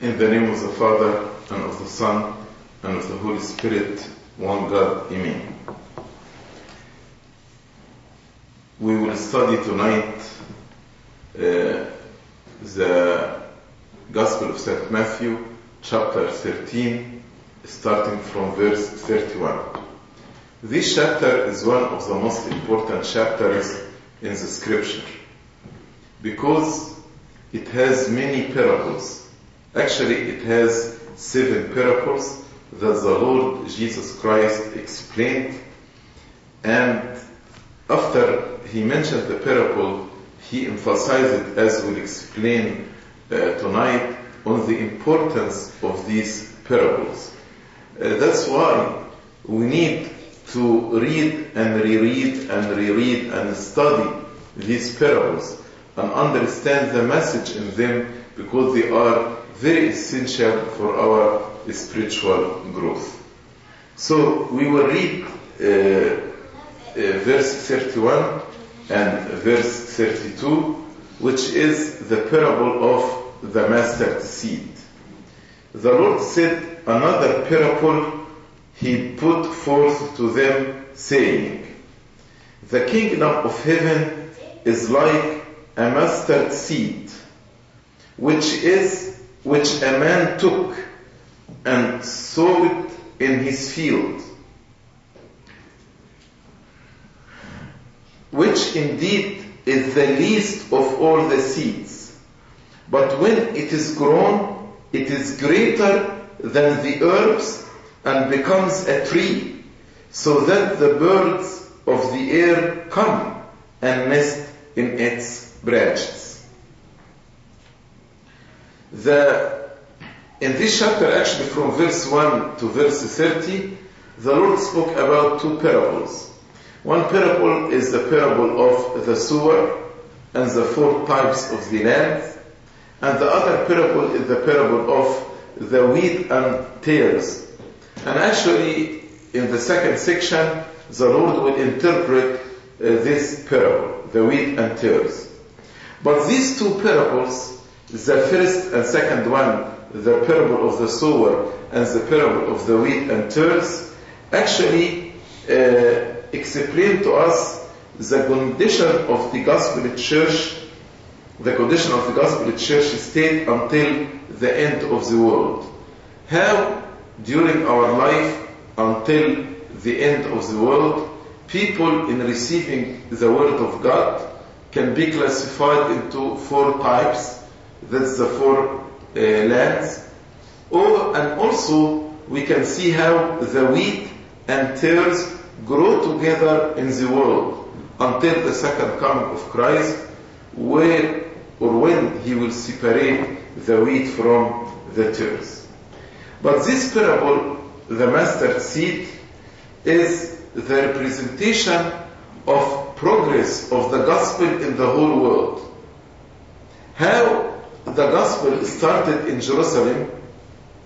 In the name of the Father, and of the Son, and of the Holy Spirit, one God, Amen. We will study tonight uh, the Gospel of St. Matthew, chapter 13, starting from verse 31. This chapter is one of the most important chapters in the scripture because it has many parables. Actually, it has seven parables that the Lord Jesus Christ explained. And after he mentioned the parable, he emphasized as we'll explain uh, tonight, on the importance of these parables. Uh, that's why we need to read and reread and reread and study these parables and understand the message in them because they are very essential for our spiritual growth. So we will read uh, uh, verse 31 and verse 32, which is the parable of the mustard seed. The Lord said another parable he put forth to them, saying, The kingdom of heaven is like a mustard seed, which is which a man took and sowed in his field, which indeed is the least of all the seeds. But when it is grown, it is greater than the herbs and becomes a tree, so that the birds of the air come and nest in its branches. The, in this chapter, actually from verse 1 to verse 30, the Lord spoke about two parables. One parable is the parable of the sower and the four types of the land, and the other parable is the parable of the wheat and tares. And actually, in the second section, the Lord will interpret uh, this parable, the wheat and tares. But these two parables, the first and second one, the parable of the sower and the parable of the wheat and tares, actually uh, explain to us the condition of the gospel church, the condition of the gospel church state until the end of the world. How during our life until the end of the world, people in receiving the word of God can be classified into four types. That's the four uh, lands. Or, and also we can see how the wheat and tares grow together in the world until the second coming of Christ, where or when he will separate the wheat from the tares. But this parable, the mustard seed, is the representation of progress of the gospel in the whole world. How the gospel started in Jerusalem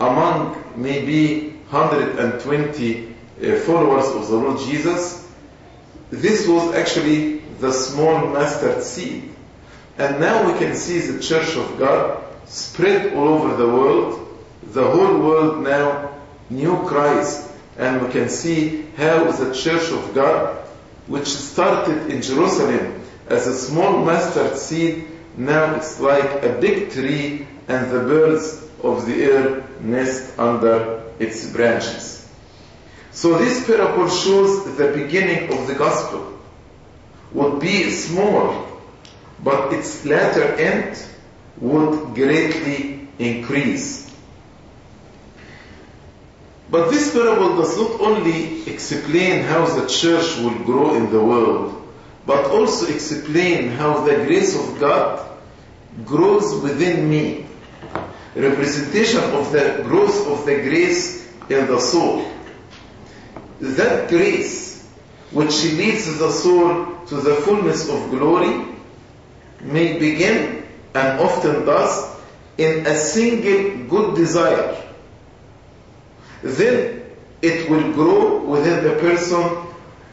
among maybe 120 uh, followers of the Lord Jesus, this was actually the small mustard seed. And now we can see the church of God spread all over the world. The whole world now knew Christ. And we can see how the church of God, which started in Jerusalem as a small mustard seed, now it's like a big tree and the birds of the air nest under its branches. So this parable shows the beginning of the gospel would be small, but its latter end would greatly increase. But this parable does not only explain how the church will grow in the world, but also explain how the grace of God grows within me. Representation of the growth of the grace in the soul. That grace which leads the soul to the fullness of glory may begin and often does in a single good desire. Then it will grow within the person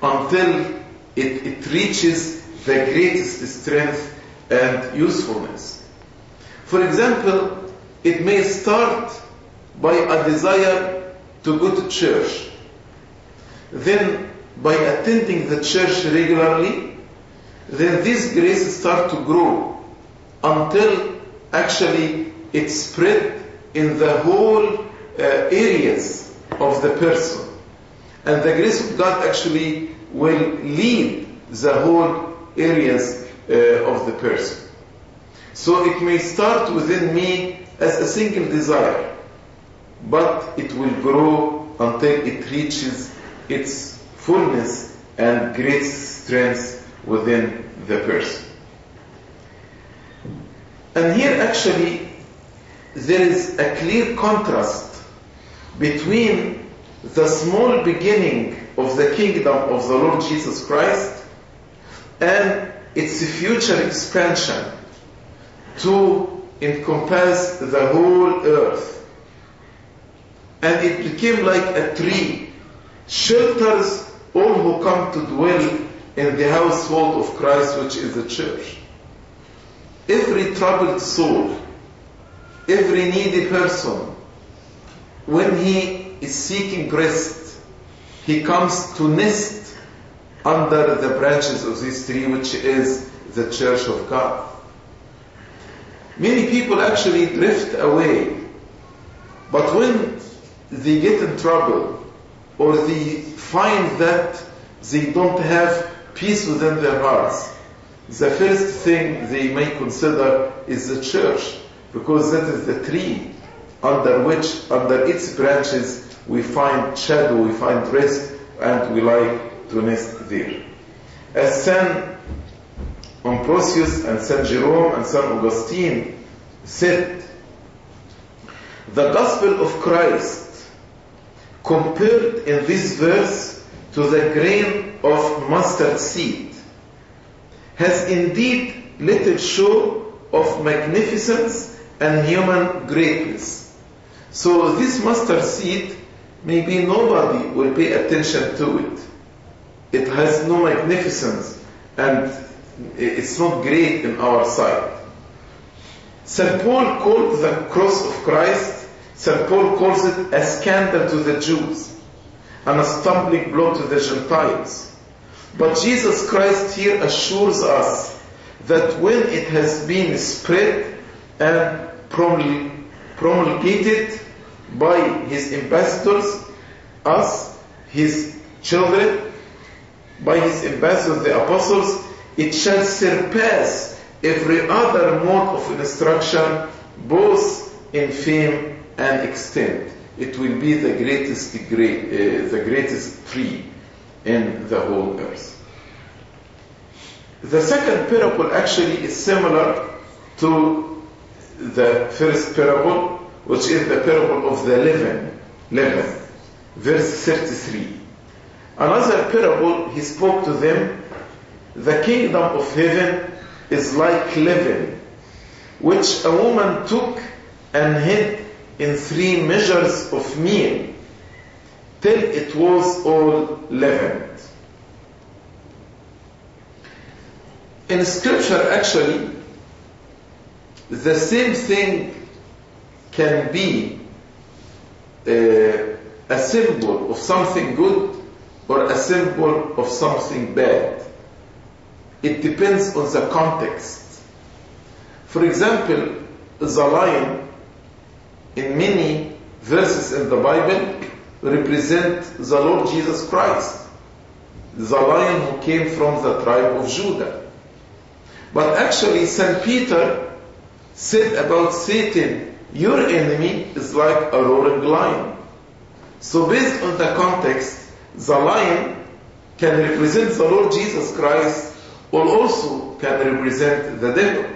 until it, it reaches the greatest strength and usefulness. For example, it may start by a desire to go to church. Then, by attending the church regularly, then this grace start to grow until actually it spread in the whole uh, areas of the person. And the grace of God actually will lead the whole areas uh, of the person. So it may start within me as a single desire, but it will grow until it reaches its fullness and great strength within the person. And here actually there is a clear contrast between the small beginning of the kingdom of the Lord Jesus Christ and its future expansion to encompass the whole earth. And it became like a tree, shelters all who come to dwell in the household of Christ, which is the church. Every troubled soul, every needy person, when he is seeking rest, he comes to nest under the branches of this tree, which is the church of God. Many people actually drift away, but when they get in trouble or they find that they don't have peace within their hearts, the first thing they may consider is the church, because that is the tree under which, under its branches, we find shadow, we find rest, and we like to nest there. As Saint Ambrosius and Saint Jerome and Saint Augustine said, the gospel of Christ compared in this verse to the grain of mustard seed has indeed little show of magnificence and human greatness. So this mustard seed, maybe nobody will pay attention to it. It has no magnificence and it's not great in our sight. St. Paul called the cross of Christ, St. Paul calls it a scandal to the Jews and a stumbling block to the Gentiles. But Jesus Christ here assures us that when it has been spread and promulgated by his ambassadors, us, his children, by his ambassadors, the apostles, it shall surpass every other mode of instruction, both in fame and extent. It will be the greatest, great, uh, the greatest tree in the whole earth. The second parable actually is similar to the first parable, which is the parable of the leaven, leaven, verse 33. Another parable, he spoke to them, the kingdom of heaven is like leaven, which a woman took and hid in three measures of meal till it was all leavened. In scripture, actually, the same thing can be uh, a symbol of something good or a symbol of something bad. It depends on the context. For example, the lion in many verses in the Bible represent the Lord Jesus Christ, the lion who came from the tribe of Judah. But actually, St. Peter said about Satan, your enemy is like a roaring lion. So based on the context, the lion can represent the Lord Jesus Christ or also can represent the devil.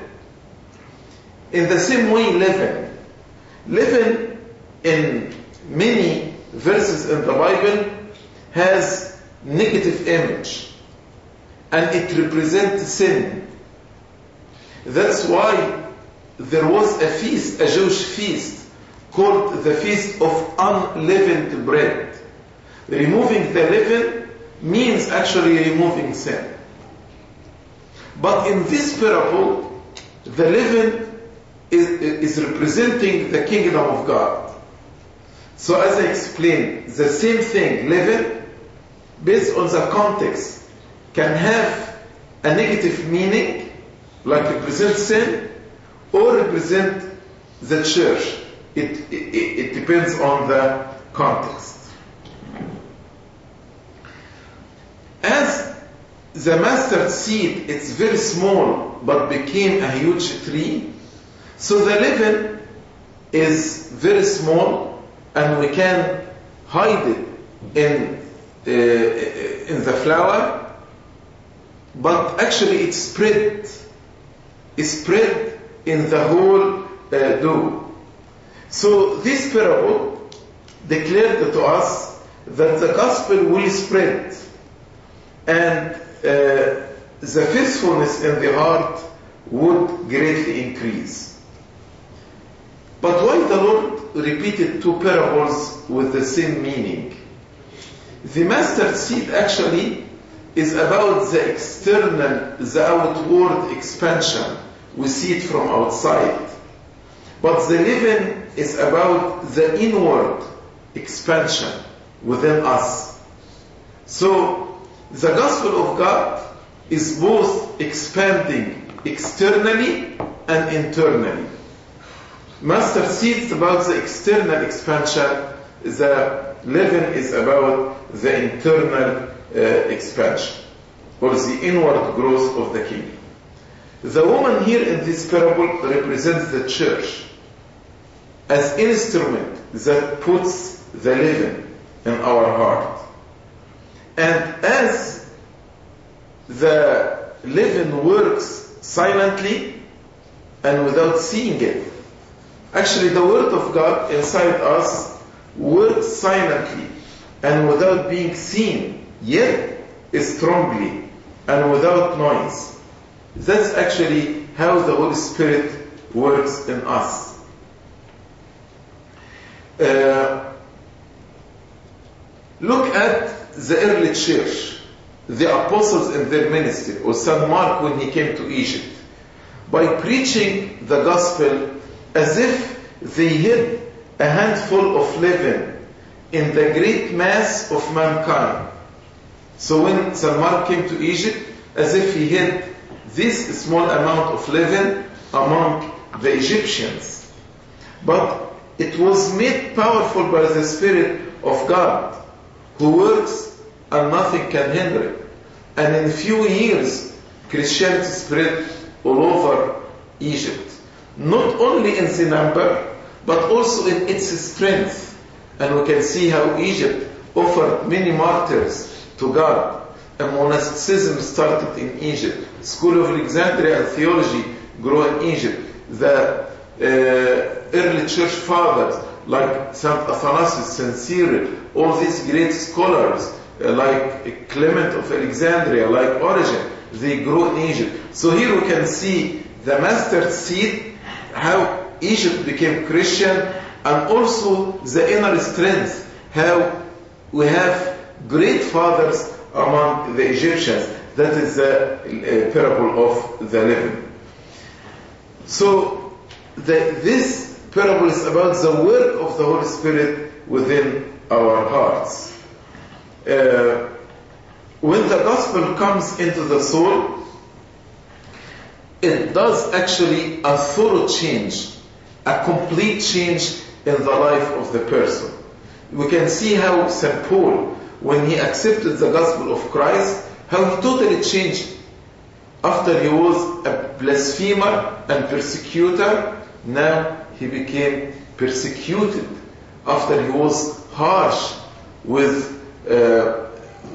In the same way, leaven. Leaven in many verses in the Bible has negative image and it represents sin. That's why there was a feast, a Jewish feast, called the Feast of Unleavened Bread. Removing the leaven means actually removing sin. But in this parable, the leaven is, is representing the kingdom of God. So as I explained, the same thing, leaven, based on the context, can have a negative meaning, like represent sin, or represent the church. It, it, it depends on the context. As the mustard seed, it's very small, but became a huge tree. So the leaven is very small, and we can hide it in uh, in the flour, but actually it spread. It spread in the whole uh. So this parable declared to us that the gospel will spread and uh, the faithfulness in the heart would greatly increase. But why the Lord repeated two parables with the same meaning? The mustard seed actually is about the external, the outward expansion. We see it from outside. But the leaven is about the inward expansion within us. So the gospel of God is both expanding externally and internally. Mustard seed is about the external expansion, the leaven is about the internal uh, expansion or the inward growth of the kingdom. The woman here in this parable represents the church as instrument that puts the leaven in our heart. And as the leaven works silently and without seeing it, actually the Word of God inside us works silently and without being seen, yet strongly and without noise. That's actually how the Holy Spirit works in us. Uh, look at the early church, the apostles in their ministry, or St. Mark when he came to Egypt, by preaching the gospel as if they hid a handful of leaven in the great mass of mankind. So when St. Mark came to Egypt, as if he hid this small amount of leaven among the Egyptians. But it was made powerful by the Spirit of God, who works and nothing can hinder it. And in few years, Christianity spread all over Egypt. Not only in the number, but also in its strength. And we can see how Egypt offered many martyrs to God. And monasticism started in Egypt. School of Alexandria theology grew in Egypt. The uh, early church fathers like Saint Athanasius, Saint Cyril, all these great scholars uh, like Clement of Alexandria, like Origen, they grew in Egypt. So here we can see the mustard seed, how Egypt became Christian, and also the inner strength, how we have great fathers among the Egyptians. That is the uh, parable of the leaven. So the, this parable is about the work of the Holy Spirit within our hearts. Uh, when the gospel comes into the soul, it does actually a thorough change, a complete change in the life of the person. We can see how St. Paul, when he accepted the gospel of Christ, how he totally changed. After he was a blasphemer and persecutor, now he became persecuted. After he was harsh with uh,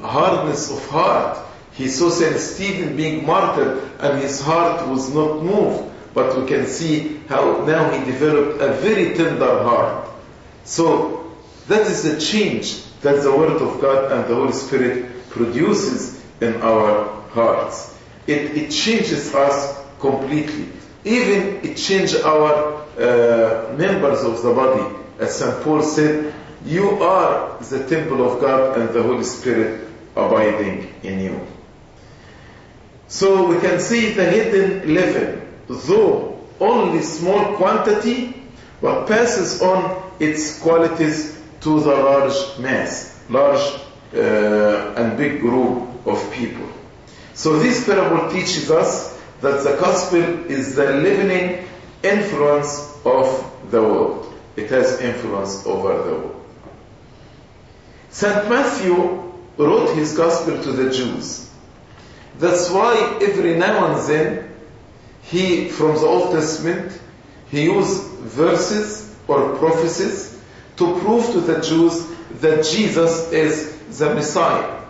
hardness of heart, he saw St. Stephen being martyred and his heart was not moved. But we can see how now he developed a very tender heart. So that is the change that the Word of God and the Holy Spirit produces in our hearts. It, it changes us completely. Even it changes our uh, members of the body. As St. Paul said, you are the temple of God and the Holy Spirit abiding in you. So we can see the hidden leaven, though only small quantity, but passes on its qualities to the large mass, large uh, and big group of people. So this parable teaches us that the gospel is the living influence of the world. It has influence over the world. St. Matthew wrote his gospel to the Jews. That's why every now and then he, from the Old Testament, he used verses or prophecies to prove to the Jews that Jesus is the Messiah.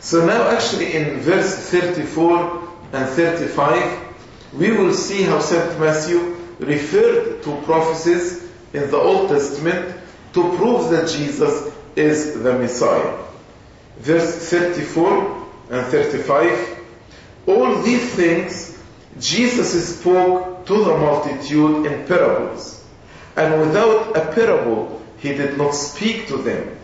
So now actually in verse 34 and 35, we will see how St. Matthew referred to prophecies in the Old Testament to prove that Jesus is the Messiah. Verse 34 and 35, all these things Jesus spoke to the multitude in parables, and without a parable he did not speak to them,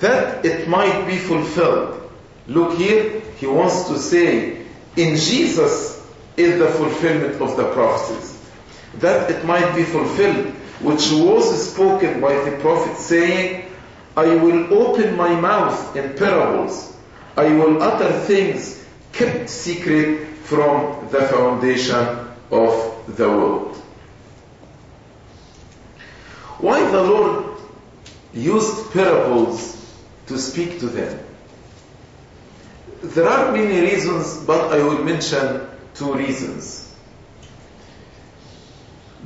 that it might be fulfilled. Look here, he wants to say, in Jesus is the fulfillment of the prophecies. That it might be fulfilled, which was spoken by the prophet saying, I will open my mouth in parables. I will utter things kept secret from the foundation of the world. Why the Lord used parables to speak to them? There are many reasons, but I will mention two reasons.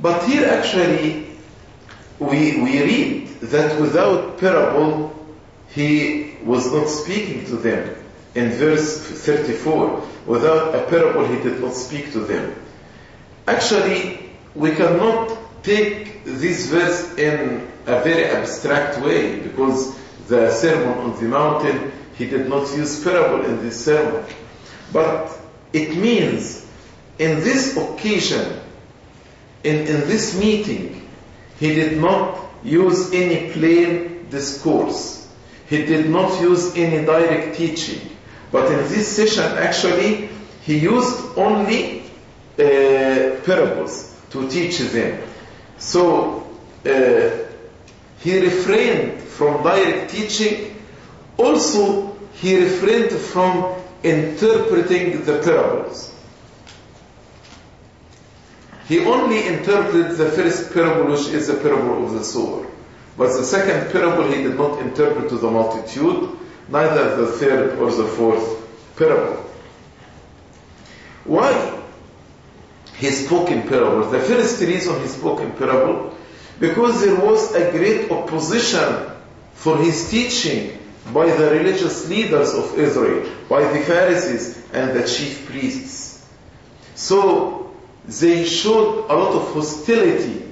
But here actually we, we read that without parable he was not speaking to them. In verse 34, without a parable he did not speak to them. Actually, we cannot take this verse in a very abstract way because the Sermon on the Mountain, he did not use parable in this sermon. But it means in this occasion, in, in this meeting, he did not use any plain discourse. He did not use any direct teaching. But in this session, actually, he used only uh, parables to teach them. So, uh, he refrained from direct teaching. Also, he refrained from interpreting the parables. He only interpreted the first parable, which is the parable of the sower. But the second parable he did not interpret to the multitude, neither the third or the fourth parable. Why he spoke in parables? The first reason he spoke in parable, because there was a great opposition for his teaching by the religious leaders of Israel, by the Pharisees and the chief priests. So they showed a lot of hostility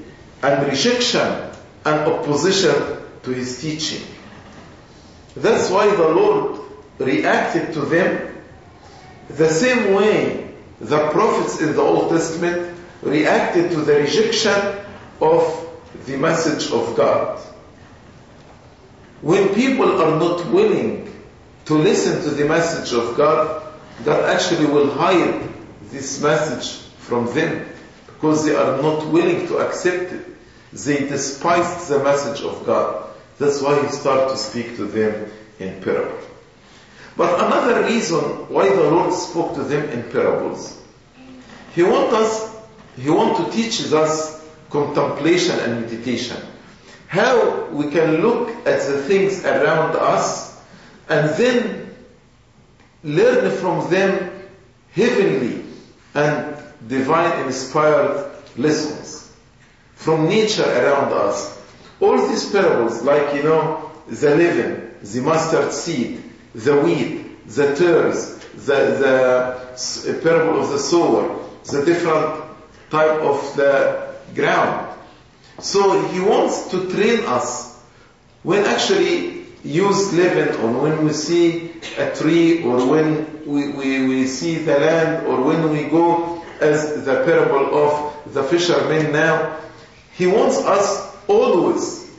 and rejection and opposition to his teaching. That's why the Lord reacted to them the same way the prophets in the Old Testament reacted to the rejection of the message of God. When people are not willing to listen to the message of God, God actually will hide this message from them because they are not willing to accept it. They despise the message of God. That's why he started to speak to them in parables. But another reason why the Lord spoke to them in parables, He want us, He want to teach us contemplation and meditation. How we can look at the things around us and then learn from them heavenly and divine inspired lessons from nature around us. All these parables, like you know, the leaven, the mustard seed, the wheat, the tares, the, the parable of the sower, the different type of the ground. So he wants to train us when actually use leaven or when we see a tree or when we, we, we see the land or when we go as the parable of the fishermen now. He wants us always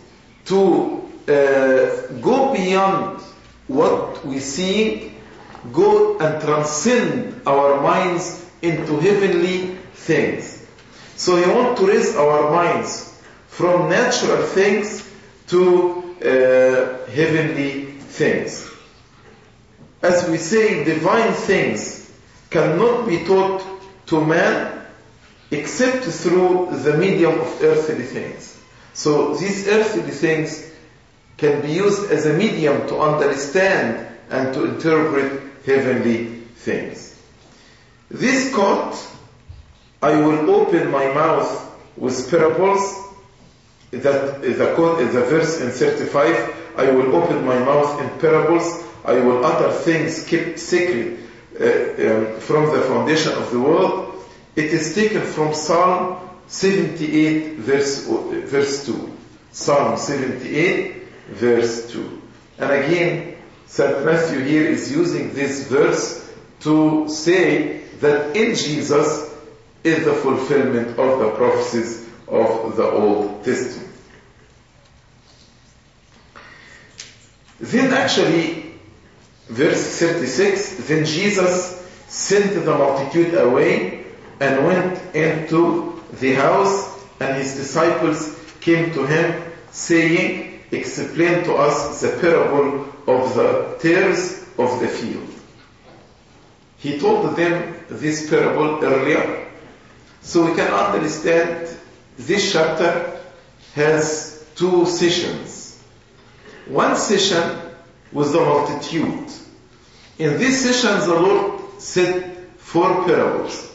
to uh, go beyond what we see, go and transcend our minds into heavenly things. So he wants to raise our minds from natural things to uh, heavenly things. As we say, divine things cannot be taught to man except through the medium of earthly things. So these earthly things can be used as a medium to understand and to interpret heavenly things. This court, I will open my mouth with parables. That the, the verse in 35, I will open my mouth in parables. I will utter things kept secret uh, um, from the foundation of the world. It is taken from Psalm 78, verse, verse 2. Psalm 78, verse 2. And again, St. Matthew here is using this verse to say that in Jesus is the fulfillment of the prophecies of the Old Testament. Then actually, verse 36, then Jesus sent the multitude away and went into the house and his disciples came to him saying, explain to us the parable of the tares of the field. He told them this parable earlier. So we can understand this chapter has two sessions. One session was the multitude. In this session, the Lord said four parables.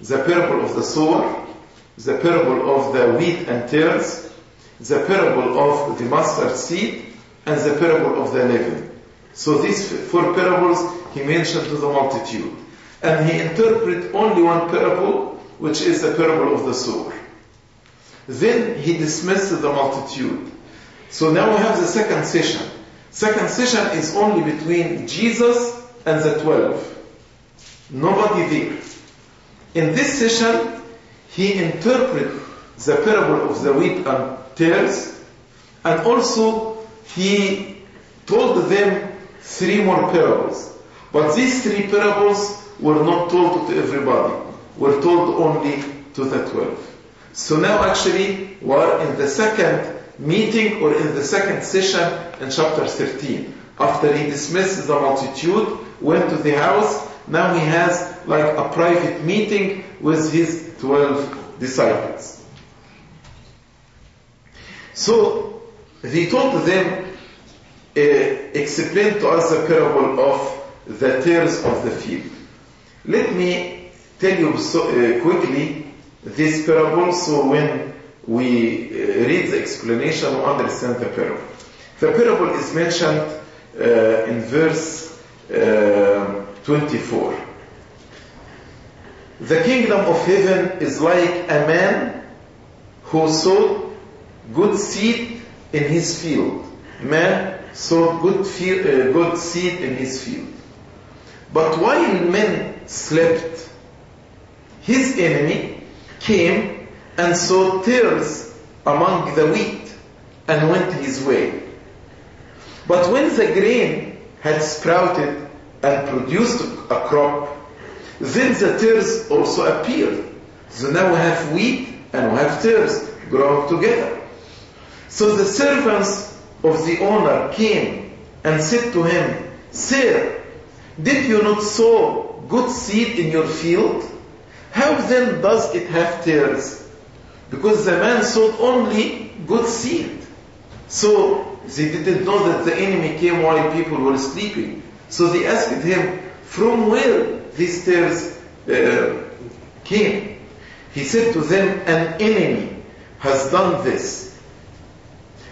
The parable of the sower, the parable of the wheat and tares, the parable of the mustard seed, and the parable of the leaven. So these four parables he mentioned to the multitude. And he interpreted only one parable, which is the parable of the sower. Then he dismissed the multitude. So now we have the second session. Second session is only between Jesus and the twelve. Nobody there. In this session, he interpreted the parable of the wheat and tares, and also he told them three more parables. But these three parables were not told to everybody, were told only to the twelve. So now actually we are in the second meeting or in the second session in chapter 13. After he dismissed the multitude, went to the house, now he has like a private meeting with his 12 disciples. So he told them, uh, explain to us the parable of the tares of the field. Let me tell you so, uh, quickly this parable so when we uh, read the explanation we understand the parable. The parable is mentioned uh, in verse 24. The kingdom of heaven is like a man who sowed good seed in his field. Man sowed good, uh, good seed in his field. But while men slept, his enemy came and sowed tares among the wheat and went his way. But when the grain had sprouted and produced a crop, then the tares also appeared. So now we have wheat and we have tares growing together. So the servants of the owner came and said to him, Sir, did you not sow good seed in your field? How then does it have tares? Because the man sowed only good seed. So they didn't know that the enemy came while people were sleeping. So they asked him, from where these tares uh, came? He said to them, an enemy has done this.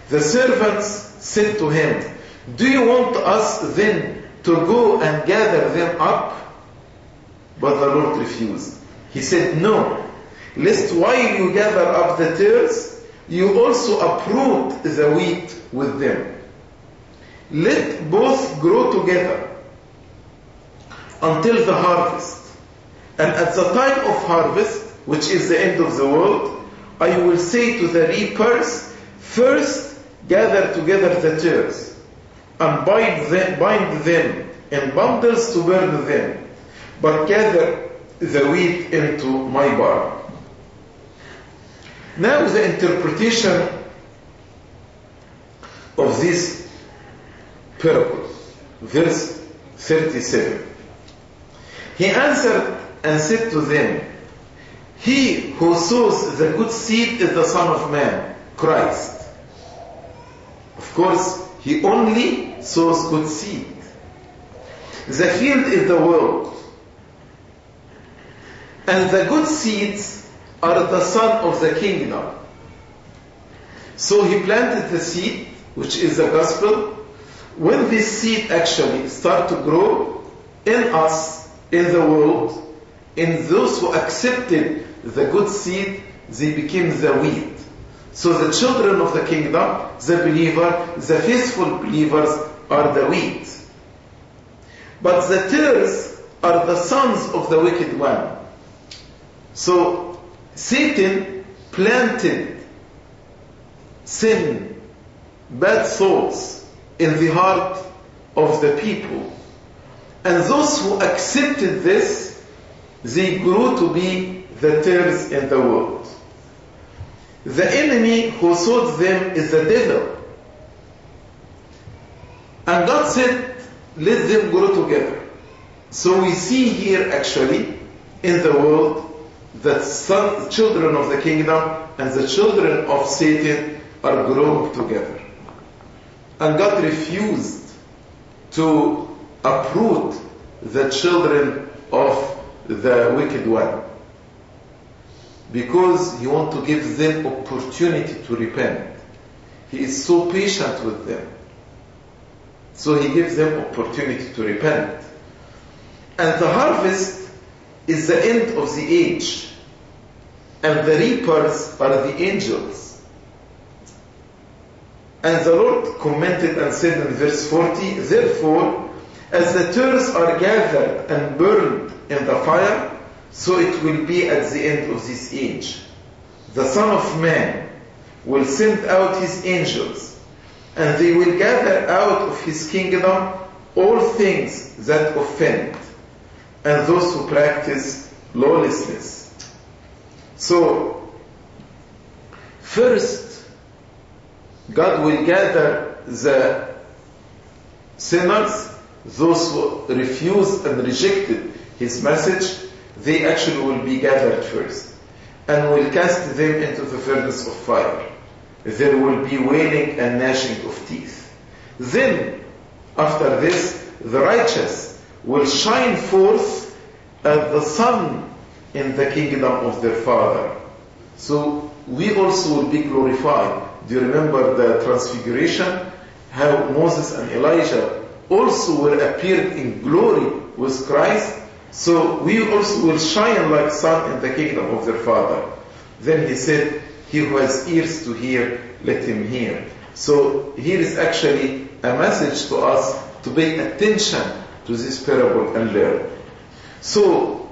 The servants said to him, do you want us then to go and gather them up? But the Lord refused. He said, no, lest while you gather up the tares, you also uproot the wheat with them. Let both grow together until the harvest. And at the time of harvest, which is the end of the world, I will say to the reapers, first gather together the tares and bind them, bind them in bundles to burn them, but gather the wheat into my barn. Now the interpretation of this parable, verse 37. He answered and said to them, He who sows the good seed is the Son of Man, Christ. Of course, he only sows good seed. The field is the world. And the good seeds are the son of the kingdom. So he planted the seed, which is the gospel. When this seed actually start to grow in us, in the world, in those who accepted the good seed, they became the wheat. So the children of the kingdom, the believer, the faithful believers are the wheat. But the tares are the sons of the wicked one. So Satan planted sin, bad thoughts in the heart of the people. And those who accepted this, they grew to be the tares in the world. The enemy who sowed them is the devil. And God said, let them grow together. So we see here actually in the world that some children of the kingdom and the children of Satan are growing together. And God refused to uproot the children of the wicked one because he wants to give them opportunity to repent. He is so patient with them. So he gives them opportunity to repent. And the harvest is the end of the age. And the reapers are the angels. And the Lord commented and said in verse 40, Therefore, as the tares are gathered and burned in the fire, so it will be at the end of this age. The Son of Man will send out his angels, and they will gather out of his kingdom all things that offend, and those who practice lawlessness. So, first, God will gather the sinners, those who refused and rejected his message, they actually will be gathered first and will cast them into the furnace of fire. There will be wailing and gnashing of teeth. Then, after this, the righteous will shine forth as the sun in the kingdom of their Father. So, we also will be glorified. Do you remember the transfiguration? How Moses and Elijah also were appeared in glory with Christ so we also will shine like sun in the kingdom of their Father. Then he said, He who has ears to hear, let him hear. So here is actually a message to us to pay attention to this parable and learn. So,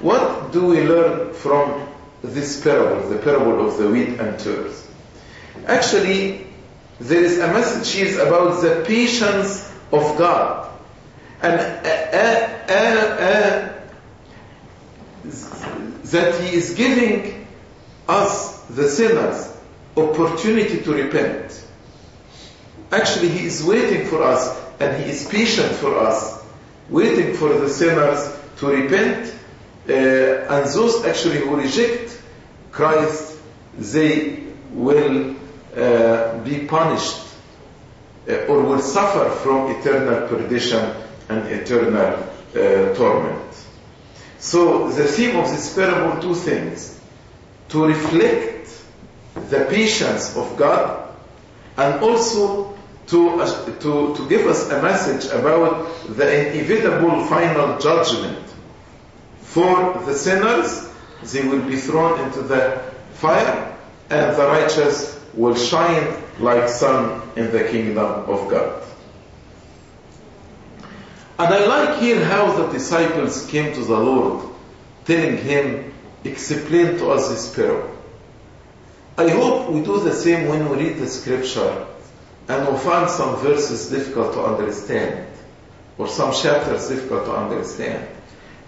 what do we learn from this parable, the parable of the wheat and tares? Actually, there is a message here about the patience of God. And uh, uh, uh, that He is giving us, the sinners, opportunity to repent. Actually, He is waiting for us and He is patient for us, waiting for the sinners to repent. Uh, and those actually who reject Christ, they will uh, be punished uh, or will suffer from eternal perdition and eternal torment. So the theme of this parable, two things. To reflect the patience of God and also to, uh, to, to give us a message about the inevitable final judgment. For the sinners, they will be thrown into the fire and the righteous will shine like sun in the kingdom of God. And I like here how the disciples came to the Lord, telling him, explain to us this parable. I hope we do the same when we read the scripture and we find some verses difficult to understand or some chapters difficult to understand.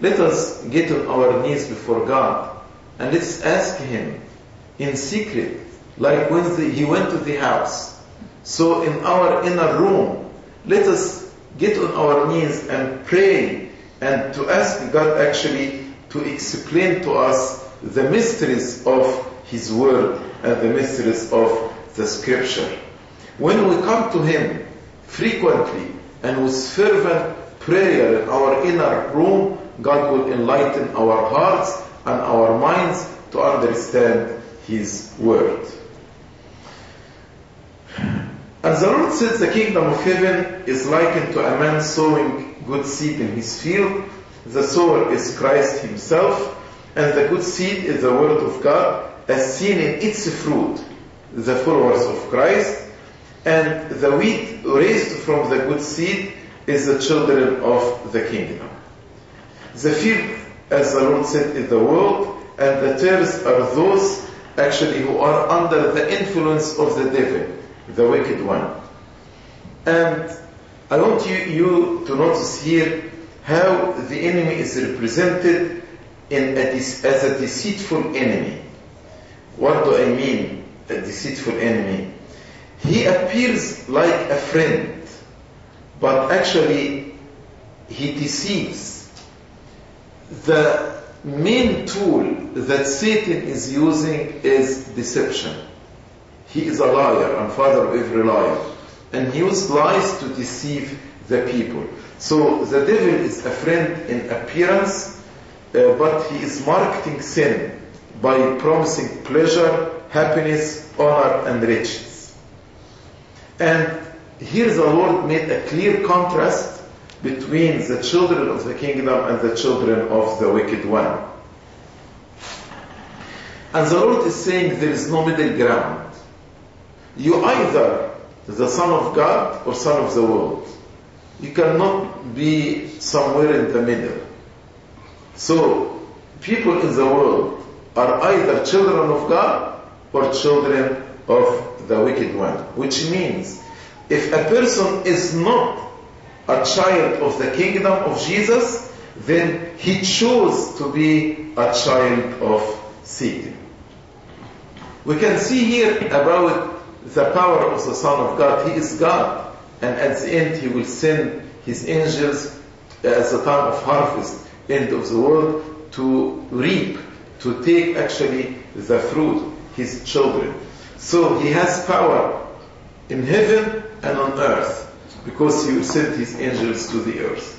Let us get on our knees before God and let's ask Him in secret, like when the, he went to the house. So in our inner room, let us get on our knees and pray and to ask God actually to explain to us the mysteries of His Word and the mysteries of the Scripture. When we come to Him frequently and with fervent prayer in our inner room, God will enlighten our hearts and our minds to understand His Word. And the Lord said the kingdom of heaven is likened to a man sowing good seed in his field. The sower is Christ himself, and the good seed is the word of God as seen in its fruit, the followers of Christ, and the wheat raised from the good seed is the children of the kingdom. The field, as the Lord said, is the world, and the tares are those actually who are under the influence of the devil the wicked one. And I want you, you to notice here how the enemy is represented in a, as a deceitful enemy. What do I mean, a deceitful enemy? He appears like a friend, but actually he deceives. The main tool that Satan is using is deception. He is a liar and father of every liar. And he used lies to deceive the people. So the devil is a friend in appearance, uh, but he is marketing sin by promising pleasure, happiness, honor, and riches. And here the Lord made a clear contrast between the children of the kingdom and the children of the wicked one. And the Lord is saying there is no middle ground. You either the son of God or son of the world. You cannot be somewhere in the middle. So, people in the world are either children of God or children of the wicked one. Which means, if a person is not a child of the kingdom of Jesus, then he chose to be a child of Satan. We can see here about the power of the Son of God. He is God. And at the end, He will send His angels at the time of harvest, end of the world, to reap, to take actually the fruit, His children. So He has power in heaven and on earth, because He send His angels to the earth.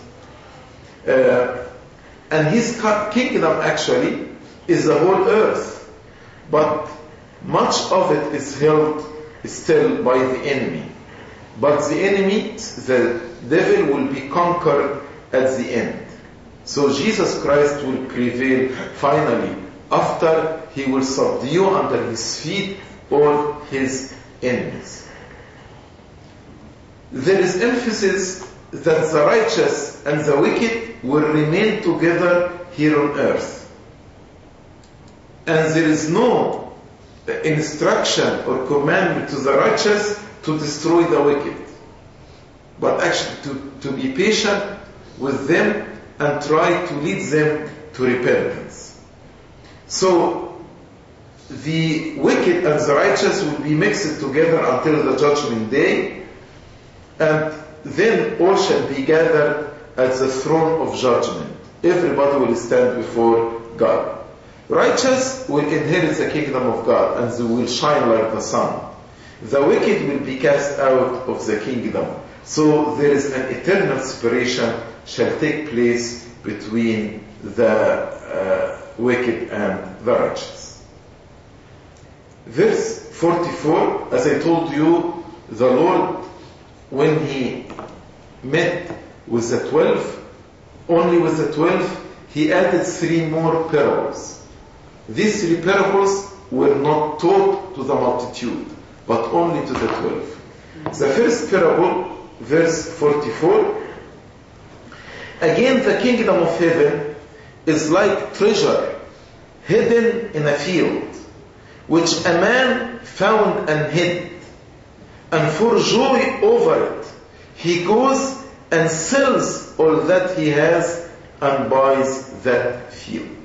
Uh, and His kingdom actually is the whole earth, but much of it is held still by the enemy. But the enemy, the devil, will be conquered at the end. So Jesus Christ will prevail finally after he will subdue under his feet all his enemies. There is emphasis that the righteous and the wicked will remain together here on earth. And there is no instruction or commandment to the righteous to destroy the wicked, but actually to, to be patient with them and try to lead them to repentance. So the wicked and the righteous will be mixed together until the judgment day, and then all shall be gathered at the throne of judgment. Everybody will stand before God. Righteous will inherit the kingdom of God and they will shine like the sun. The wicked will be cast out of the kingdom. So there is an eternal separation shall take place between the uh, wicked and the righteous. Verse 44, as I told you, the Lord, when He met with the twelve, only with the twelve, He added three more parables. These three parables were not taught to the multitude, but only to the twelve. The first parable, verse 44, again the kingdom of heaven is like treasure hidden in a field, which a man found and hid. And for joy over it, he goes and sells all that he has and buys that field.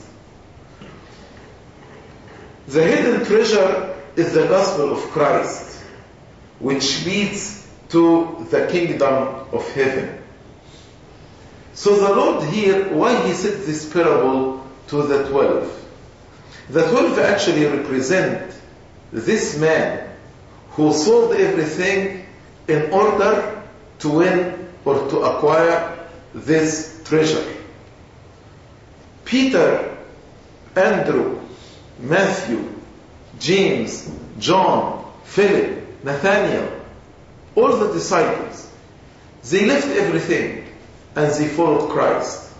The hidden treasure is the gospel of Christ, which leads to the kingdom of heaven. So the Lord here, why he said this parable to the twelve? The twelve actually represent this man who sold everything in order to win or to acquire this treasure. Peter, Andrew, Matthew, James, John, Philip, Nathaniel, all the disciples, they left everything and they followed Christ.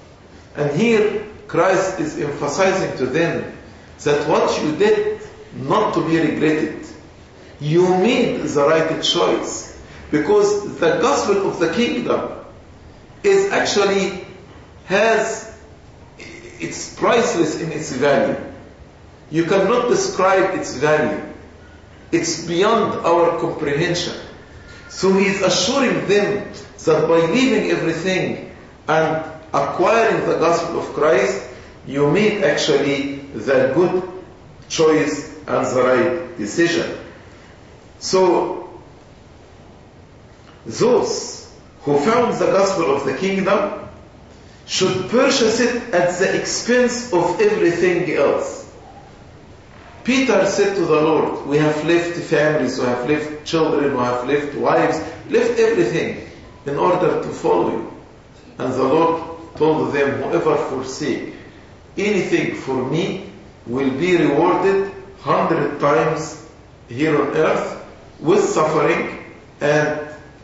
And here Christ is emphasizing to them that what you did not to be regretted. You made the right choice because the gospel of the kingdom is actually has it's priceless in its value. You cannot describe its value. It's beyond our comprehension. So he is assuring them that by leaving everything and acquiring the gospel of Christ, you made actually the good choice and the right decision. So, those who found the gospel of the kingdom should purchase it at the expense of everything else. Peter said to the Lord, We have left families, we have left children, we have left wives, left everything in order to follow you. And the Lord told them, Whoever forsake anything for me will be rewarded hundred times here on earth with suffering and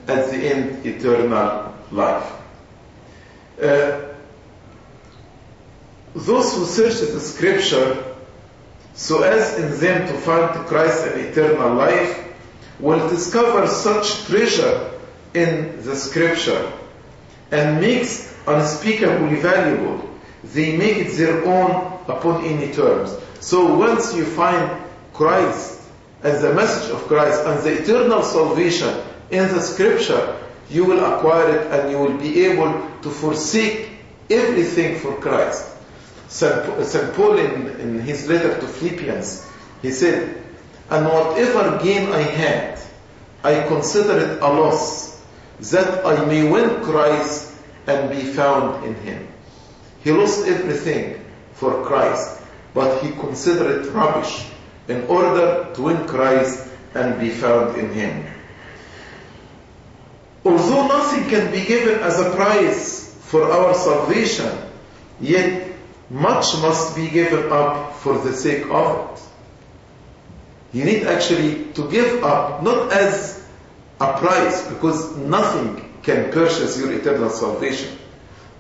at the end eternal life. Uh, those who search the scripture so as in them to find Christ and eternal life will discover such treasure in the scripture and makes unspeakably valuable. They make it their own upon any terms. So once you find Christ and the message of Christ and the eternal salvation in the scripture, you will acquire it and you will be able to forsake everything for Christ. St. Uh, Paul in, in his letter to Philippians, he said, And whatever gain I had, I consider it a loss, that I may win Christ and be found in him. He lost everything for Christ, but he considered it rubbish in order to win Christ and be found in him. Although nothing can be given as a price for our salvation, yet much must be given up for the sake of it. You need actually to give up, not as a price, because nothing can purchase your eternal salvation.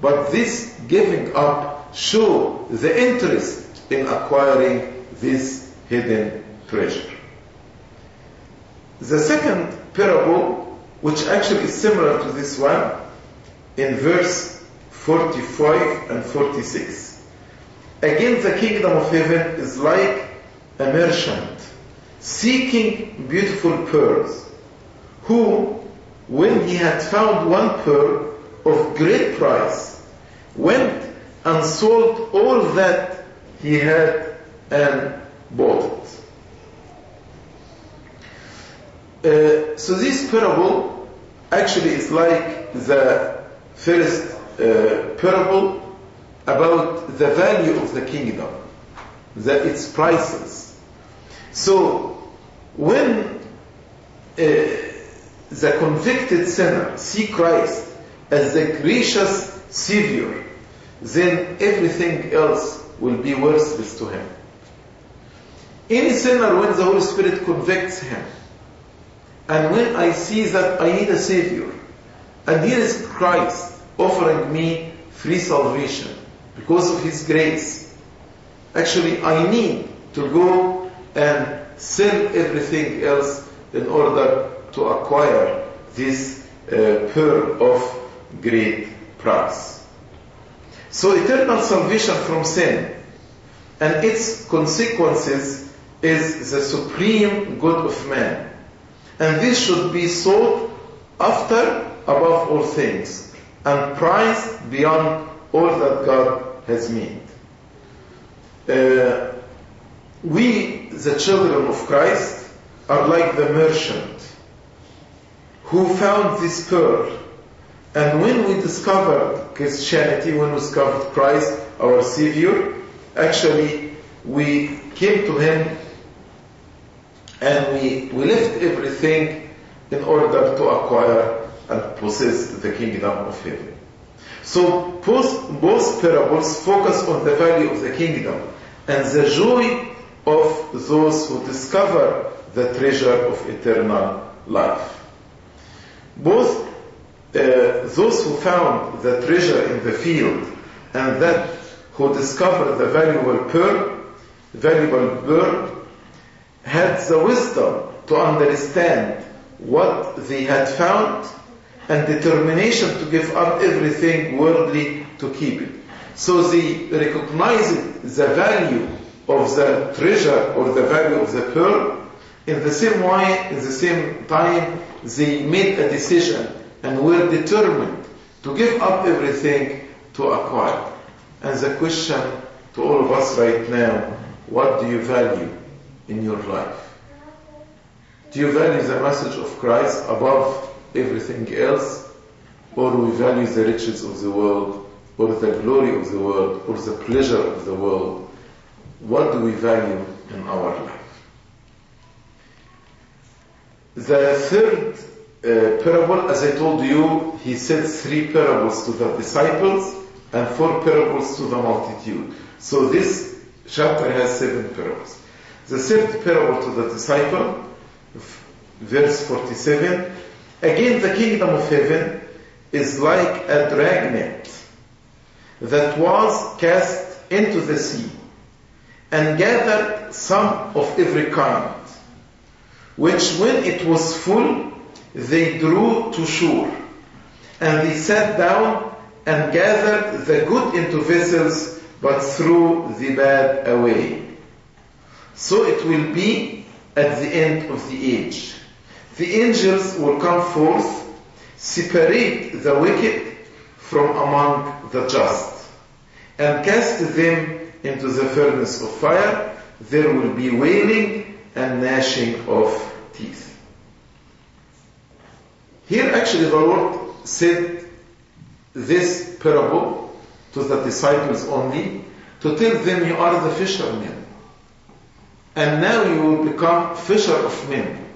But this giving up show the interest in acquiring this hidden treasure. The second parable, which actually is similar to this one, in verse 45 and 46. Again, the kingdom of heaven is like a merchant seeking beautiful pearls, who, when he had found one pearl of great price, went and sold all that he had and bought it. Uh, so this parable actually is like the first uh, parable about the value of the kingdom, that its prices. So when uh, the convicted sinner see Christ as the gracious Savior, then everything else will be worthless to him. Any sinner, when the Holy Spirit convicts him, and when I see that I need a Savior, and here is Christ offering me free salvation, because of His grace. Actually, I need to go and sell everything else in order to acquire this uh, pearl of great price. So eternal salvation from sin and its consequences is the supreme good of man. And this should be sought after above all things and prized beyond all that God has made. Uh, we the children of Christ, are like the merchant who found this pearl. And when we discovered Christianity, when we discovered Christ, our Savior, actually we came to Him and we, we left everything in order to acquire and possess the kingdom of heaven. So both, both parables focus on the value of the kingdom and the joy of those who discover the treasure of eternal life. Both Uh, those who found the treasure in the field and that who discovered the valuable pearl, valuable pearl, had the wisdom to understand what they had found and determination to give up everything worldly to keep it. So they recognized the value of the treasure or the value of the pearl. In the same way, in the same time, they made a decision and we're determined to give up everything to acquire. And the question to all of us right now, what do you value in your life? Do you value the message of Christ above everything else? Or do we value the riches of the world, or the glory of the world, or the pleasure of the world? What do we value in our life? The third uh, parable, as I told you, he said three parables to the disciples and four parables to the multitude. So this chapter has seven parables. The third parable to the disciple, verse 47, again the kingdom of heaven is like a dragnet that was cast into the sea and gathered some of every kind, which when it was full, they drew to shore. And they sat down and gathered the good into vessels, but threw the bad away. So it will be at the end of the age. The angels will come forth, separate the wicked from among the just, and cast them into the furnace of fire. There will be wailing and gnashing of teeth. Here actually the Lord said this parable to the disciples only to tell them you are the fishermen. And now you will become fisher of men.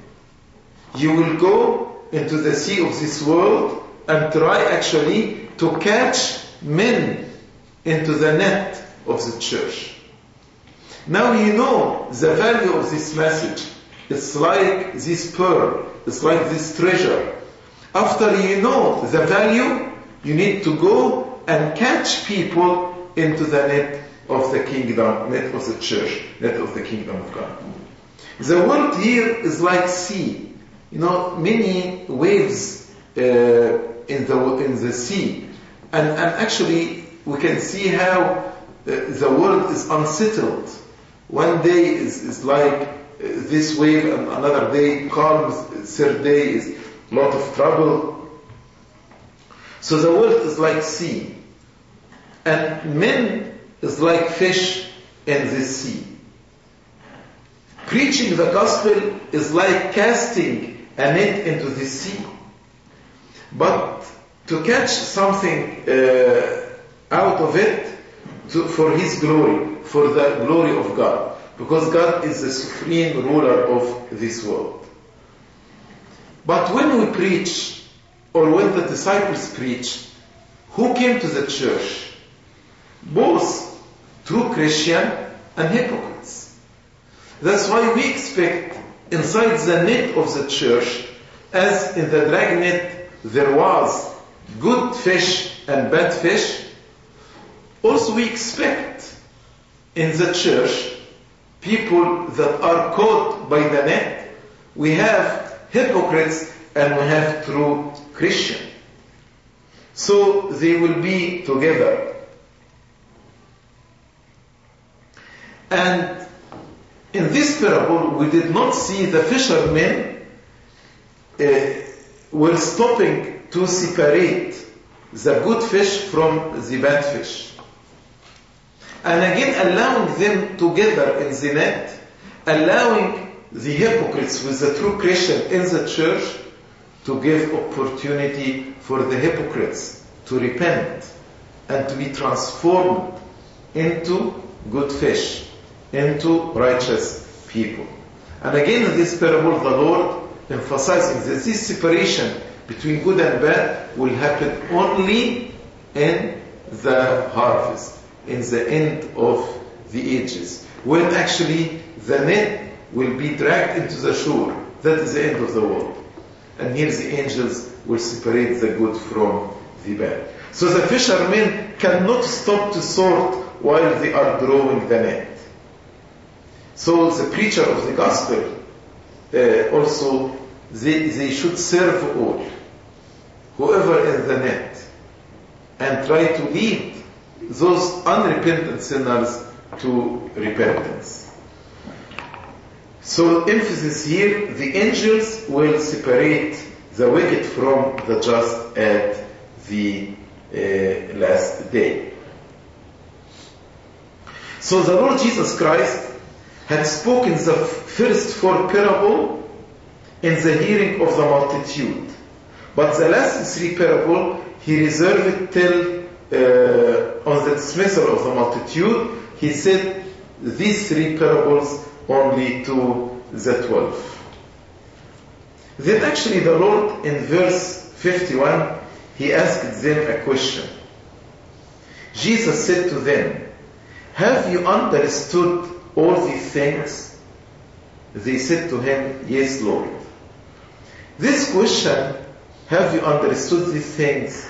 You will go into the sea of this world and try actually to catch men into the net of the church. Now you know the value of this message. It's like this pearl. It's like this treasure. After you know the value, you need to go and catch people into the net of the kingdom, net of the church, net of the kingdom of God. The world here is like sea. You know, many waves uh, in the in the sea, and and actually we can see how uh, the world is unsettled. One day is, is like uh, this wave, and another day calm. Third day is lot of trouble. So the world is like sea, and men is like fish in this sea. Preaching the gospel is like casting a net into the sea. But to catch something uh, out of it to, for His glory, for the glory of God, because God is the supreme ruler of this world. But when we preach, or when the disciples preach, who came to the church? Both true Christian and hypocrites. That's why we expect inside the net of the church, as in the dragnet there was good fish and bad fish, also we expect in the church people that are caught by the net. We have hypocrites and we have true Christian. So they will be together. And in this parable, we did not see the fishermen uh, were stopping to separate the good fish from the bad fish. And again, allowing them together in the net allowing the hypocrites with the true Christian in the church to give opportunity for the hypocrites to repent and to be transformed into good fish, into righteous people. And again in this parable, the Lord emphasizing that this separation between good and bad will happen only in the harvest, in the end of the ages, when actually the net will be dragged into the shore. That is the end of the world. And here the angels will separate the good from the bad. So the fishermen cannot stop to sort while they are drawing the net. So the preacher of the gospel uh, also they, they should serve all, whoever in the net, and try to lead those unrepentant sinners to repentance. So emphasis here, the angels will separate the wicked from the just at the uh, last day. So the Lord Jesus Christ had spoken the first four parable in the hearing of the multitude. But the last three parable he reserved till uh, on the dismissal of the multitude. He said these three parables only to the twelve. Then actually the Lord in verse 51 he asked them a question. Jesus said to them, Have you understood all these things? They said to him, Yes, Lord. This question, have you understood these things?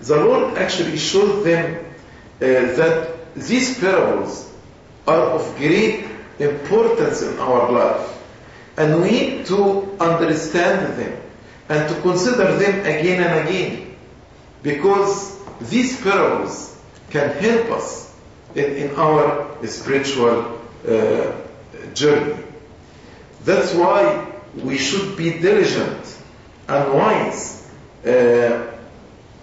The Lord actually showed them uh, that these parables are of great importance in our life. And we need to understand them and to consider them again and again. Because these parables can help us in, in our spiritual uh, journey. That's why we should be diligent and wise uh,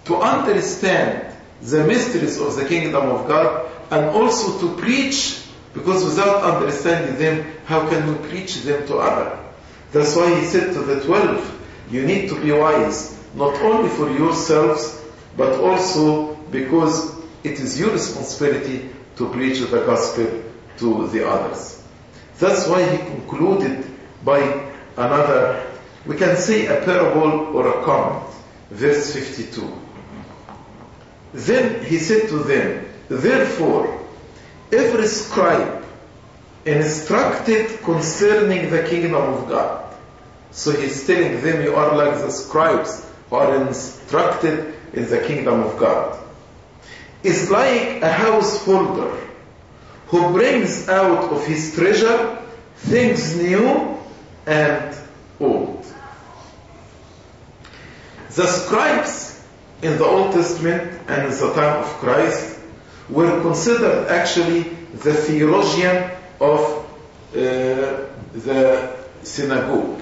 to understand the mysteries of the kingdom of God and also to preach because without understanding them, how can we preach them to others? That's why he said to the twelve, you need to be wise, not only for yourselves, but also because it is your responsibility to preach the gospel to the others. That's why he concluded by another, we can say a parable or a comment, verse 52. Then he said to them, Therefore, every scribe instructed concerning the kingdom of God. So he's telling them, you are like the scribes who are instructed in the kingdom of God. Is like a householder who brings out of his treasure things new and old. The scribes in the Old Testament and in the time of Christ were considered actually the theologian of uh, the synagogue.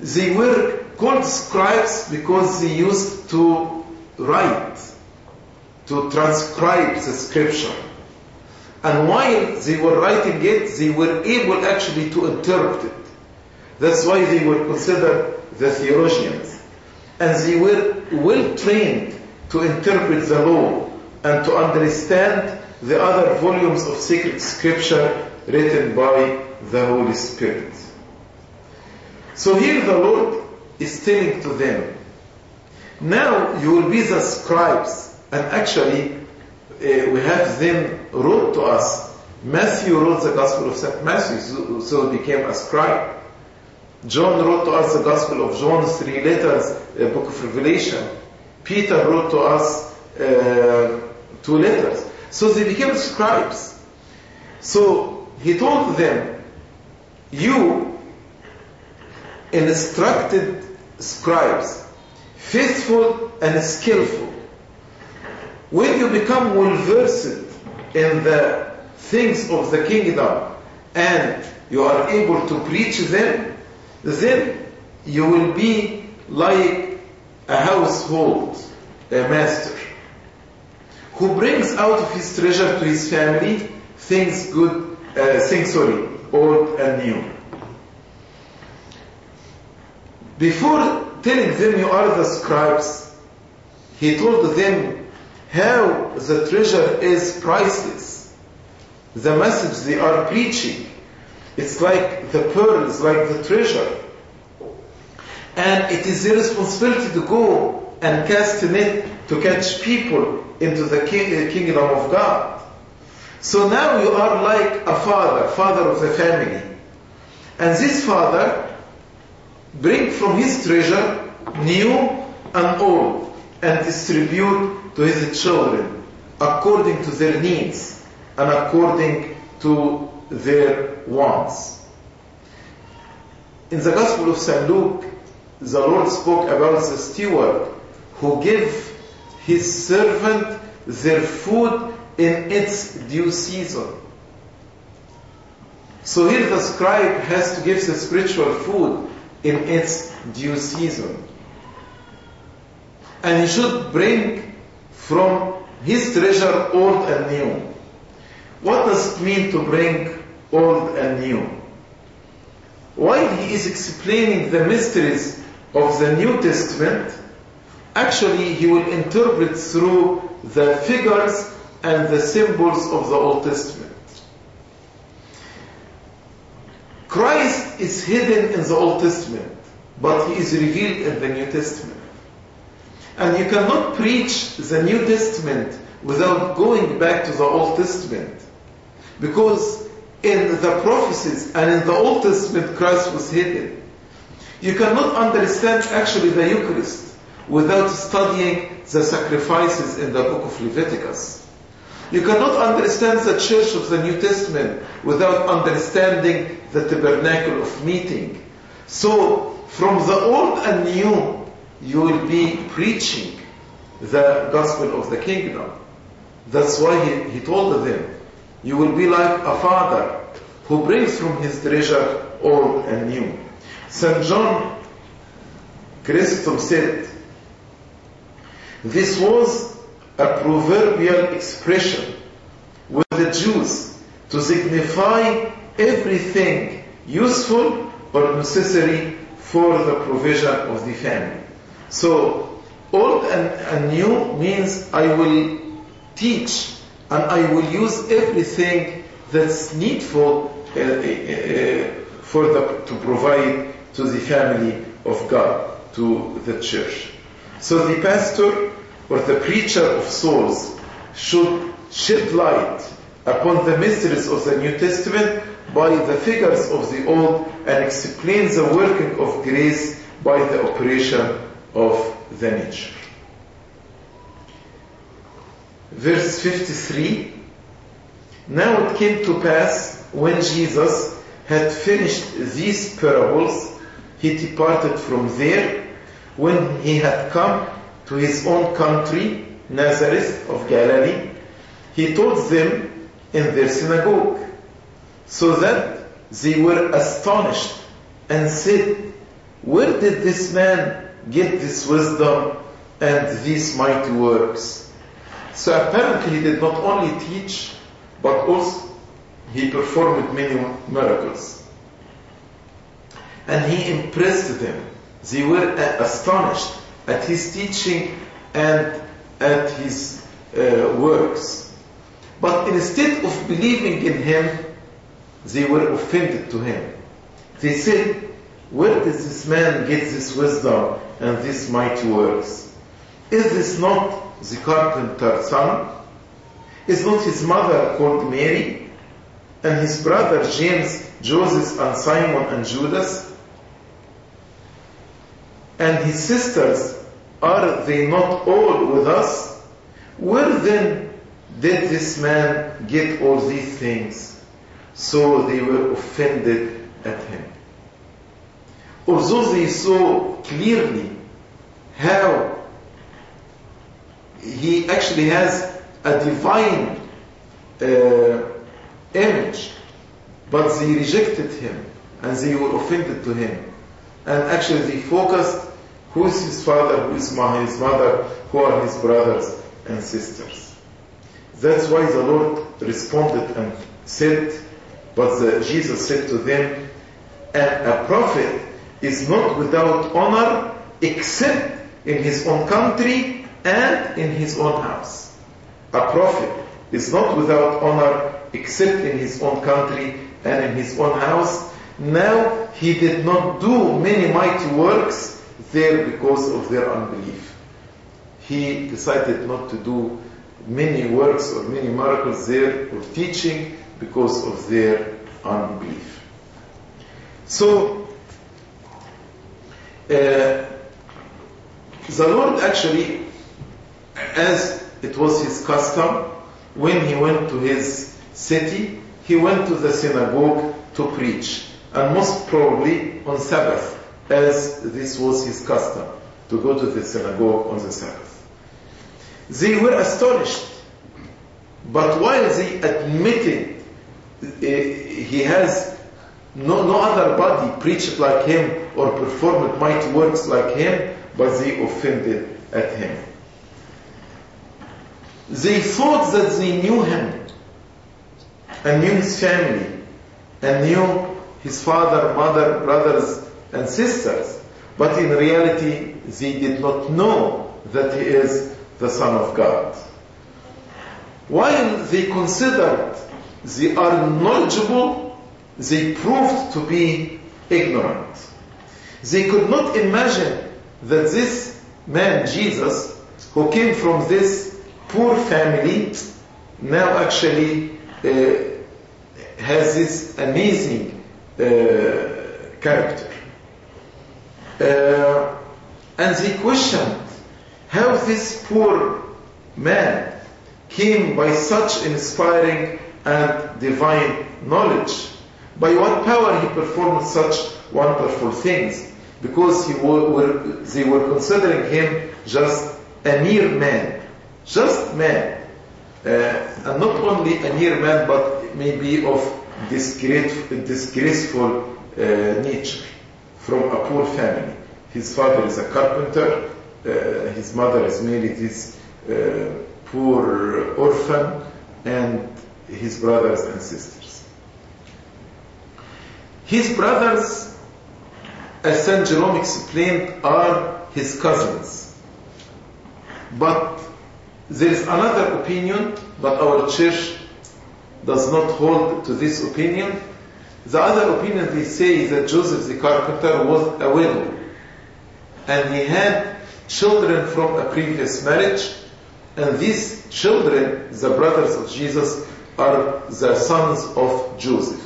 They were called scribes because they used to write, to transcribe the scripture. And while they were writing it, they were able actually to interpret it. That's why they were considered the theologians. And they were well trained to interpret the law and to understand the other volumes of sacred scripture written by the Holy Spirit. So here the Lord is telling to them, now you will be the scribes. And actually, uh, we have them wrote to us. Matthew wrote the Gospel of St. Matthew, so, he became a scribe. John wrote to us the Gospel of John, three letters, a book of Revelation. Peter wrote to us uh, two letters. So they became scribes. So he told them, you instructed scribes, faithful and skillful. When you become well versed in the things of the kingdom and you are able to preach them, then you will be like a household a master who brings out of his treasure to his family things good uh, thing, sorry, old and new. Before telling them you are the scribes, he told them how the treasure is priceless. The message they are preaching, it's like the pearls, like the treasure. And it is their responsibility to go and cast a net to catch people into the uh, kingdom of God. So now you are like a father, father of the family. And this father bring from his treasure new and old and distribute to his children according to their needs and according to their wants. In the Gospel of St. Luke, the Lord spoke about the steward who gave his servant their food in its due season. So here the scribe has to give the spiritual food in its due season. And he should bring from his treasure old and new. What does it mean to bring old and new? While he is explaining the mysteries of the New Testament, actually he will interpret through the figures and the symbols of the Old Testament. Christ is hidden in the Old Testament, but he is revealed in the New Testament. And you cannot preach the New Testament without going back to the Old Testament. Because in the prophecies and in the Old Testament, Christ was hidden. You cannot understand actually the Eucharist without studying the sacrifices in the book of Leviticus. You cannot understand the church of the New Testament without understanding the tabernacle of meeting. So, from the old and new, you will be preaching the gospel of the kingdom. That's why he, he told them, you will be like a father who brings from his treasure old and new. St. John Chrysostom said, this was a proverbial expression with the Jews to signify everything useful or necessary for the provision of the family. So, old and, and new means I will teach and I will use everything that's needful uh, uh, for the, to provide to the family of God, to the church. So the pastor or the preacher of souls should shed light upon the mysteries of the New Testament by the figures of the Old and explain the working of grace by the operation of the nature. Verse 53 Now it came to pass when Jesus had finished these parables, he departed from there. When he had come to his own country, Nazareth of Galilee, he taught them in their synagogue, so that they were astonished and said, Where did this man get this wisdom and these mighty works? So apparently he did not only teach, but also he performed many miracles. And he impressed them. They were astonished at his teaching and at his uh, works. But instead of believing in him, they were offended to him. They said, Where does this man get this wisdom and these mighty works? Is this not the carpenter's son? Is not his mother called Mary? And his brother James, Joseph, and Simon and Judas? And his sisters, are they not all with us? Where then did this man get all these things? So they were offended at him. Although they saw clearly how he actually has a divine uh, image, but they rejected him and they were offended to him. And actually they focused who is his father, who is his mother, who are his brothers and sisters. That's why the Lord responded and said, But the, Jesus said to them, a, a prophet is not without honor except in his own country and in his own house. A prophet is not without honor except in his own country and in his own house. Now he did not do many mighty works there because of their unbelief. He decided not to do many works or many miracles there or teaching because of their unbelief. So, uh, the Lord actually, as it was his custom, when he went to his city, he went to the synagogue to preach, and most probably on Sabbath, as this was his custom, to go to the synagogue on the Sabbath. They were astonished, but while they admitted uh, he has no, no other body preached like him or performed mighty works like him, but they offended at him. They thought that they knew him and knew his family and knew his father, mother, brothers, and sisters. But in reality, they did not know that he is the Son of God. While they considered they are knowledgeable, they proved to be ignorant. They could not imagine that this man, Jesus, who came from this poor family, now actually uh, has this amazing uh, character. Uh, and they questioned how this poor man came by such inspiring and divine knowledge. By what power he performed such wonderful things? Because were, were, they were considering him just a mere man. Just man. Uh, and not only a mere man, but maybe of disgraceful, disgraceful uh, nature from a poor family. His father is a carpenter, uh, his mother is married this uh, poor orphan, and his brothers and sisters. His brothers, as Saint Jerome explained, are his cousins. But there is another opinion, but our church does not hold to this opinion. The other opinion they say is that Joseph the carpenter was a widow and he had children from a previous marriage and these children, the brothers of Jesus, are the sons of Joseph.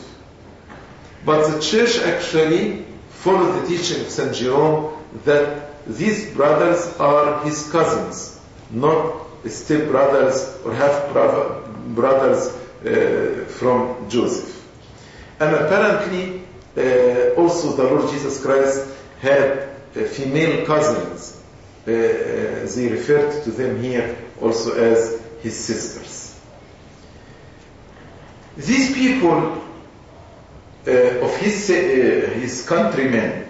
But the church actually followed the teaching of St. Jerome that these brothers are his cousins, not step brothers or half brothers uh, from Joseph. And apparently, uh, also the Lord Jesus Christ had uh, female cousins. Uh, uh, they referred to them here also as his sisters. These people uh, of his, uh, his countrymen,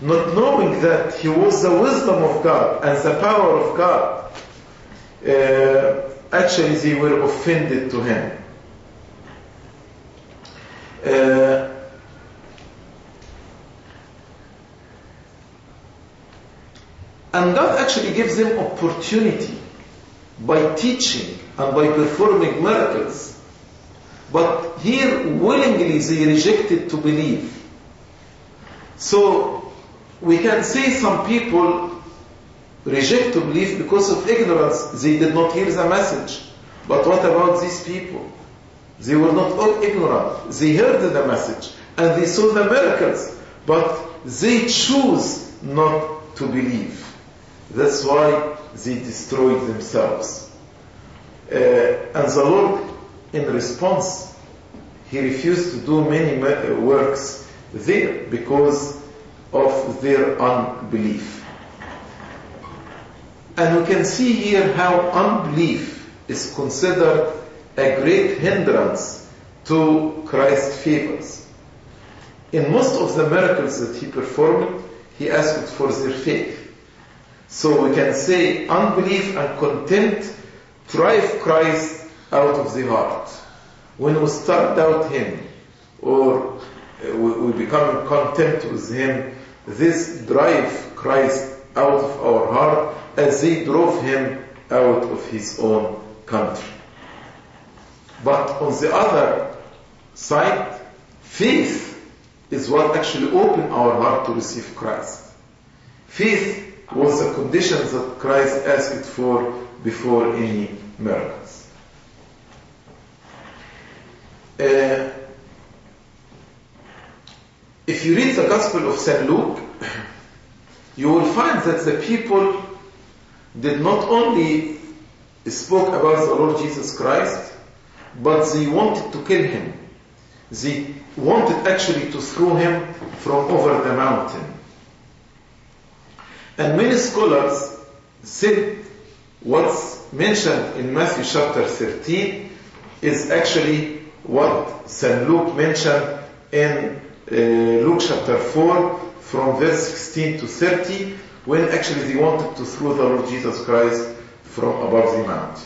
not knowing that he was the wisdom of God and the power of God, actually they were offended to him. Uh, and God actually gives them opportunity by teaching and by performing miracles. But here, willingly, they rejected to believe. So, we can say some people reject to believe because of ignorance. They did not hear the message. But what about these people? They were not all ignorant. They heard the message and they saw the miracles. But they choose not to believe. That's why they destroyed themselves. Uh, and the Lord, in response, He refused to do many works there because of their unbelief. And we can see here how unbelief is considered a great hindrance to Christ's favors. In most of the miracles that he performed, he asked for their faith. So we can say unbelief and contempt drive Christ out of the heart. When we start doubt Him, or uh, we, become content with him, this drive Christ out of our heart as they drove him out of his own country. But on the other side, faith is what actually opened our heart to receive Christ. Faith was the condition that Christ asked for before any miracles. Uh, if you read the Gospel of St. Luke, you will find that the people did not only spoke about the Lord Jesus Christ, but they wanted to kill him. They wanted actually to throw him from over the mountain. And many scholars said what's mentioned in Matthew chapter 13 is actually what St. Luke mentioned in uh, Luke chapter 4 from verse 16 to 30 when actually they wanted to throw the Lord Jesus Christ from above the mountain.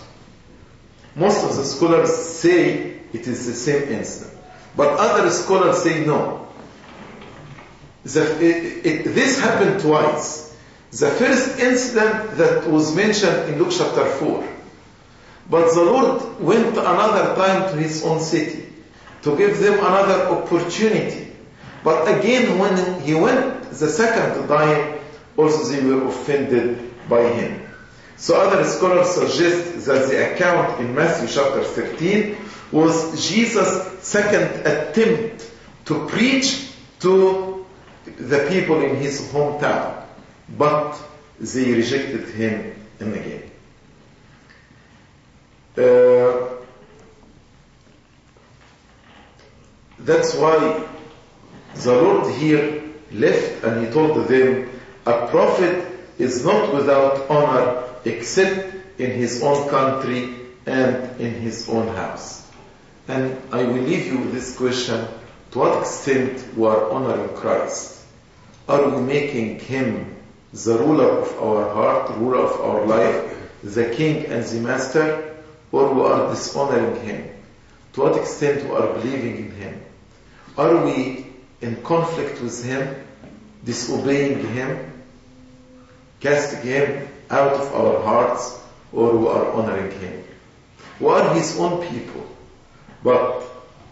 Most of the scholars say it is the same incident. But other scholars say no. The, it, it, this happened twice. The first incident that was mentioned in Luke chapter 4. But the Lord went another time to his own city to give them another opportunity. But again, when he went the second time, also they were offended by him. So other scholars suggest that the account in Matthew chapter 13 was Jesus' second attempt to preach to the people in his hometown. But they rejected him and again. Uh, that's why the Lord here left and he told them, a prophet is not without honor except in his own country and in his own house. And I will leave you with this question. To what extent we are honoring Christ? Are we making him the ruler of our heart, ruler of our life, the king and the master, or are we are dishonoring him? To what extent we are believing in him? Are we in conflict with him, disobeying him, casting him out of our hearts, or we are honoring him? We are his own people. But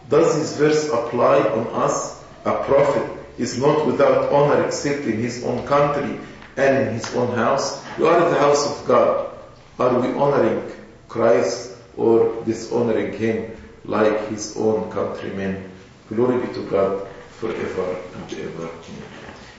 does this verse apply on us? A prophet is not without honor except in his own country and in his own house. We are the house of God. Are we honoring Christ or dishonoring him like his own countrymen? Glory be to God forever and ever.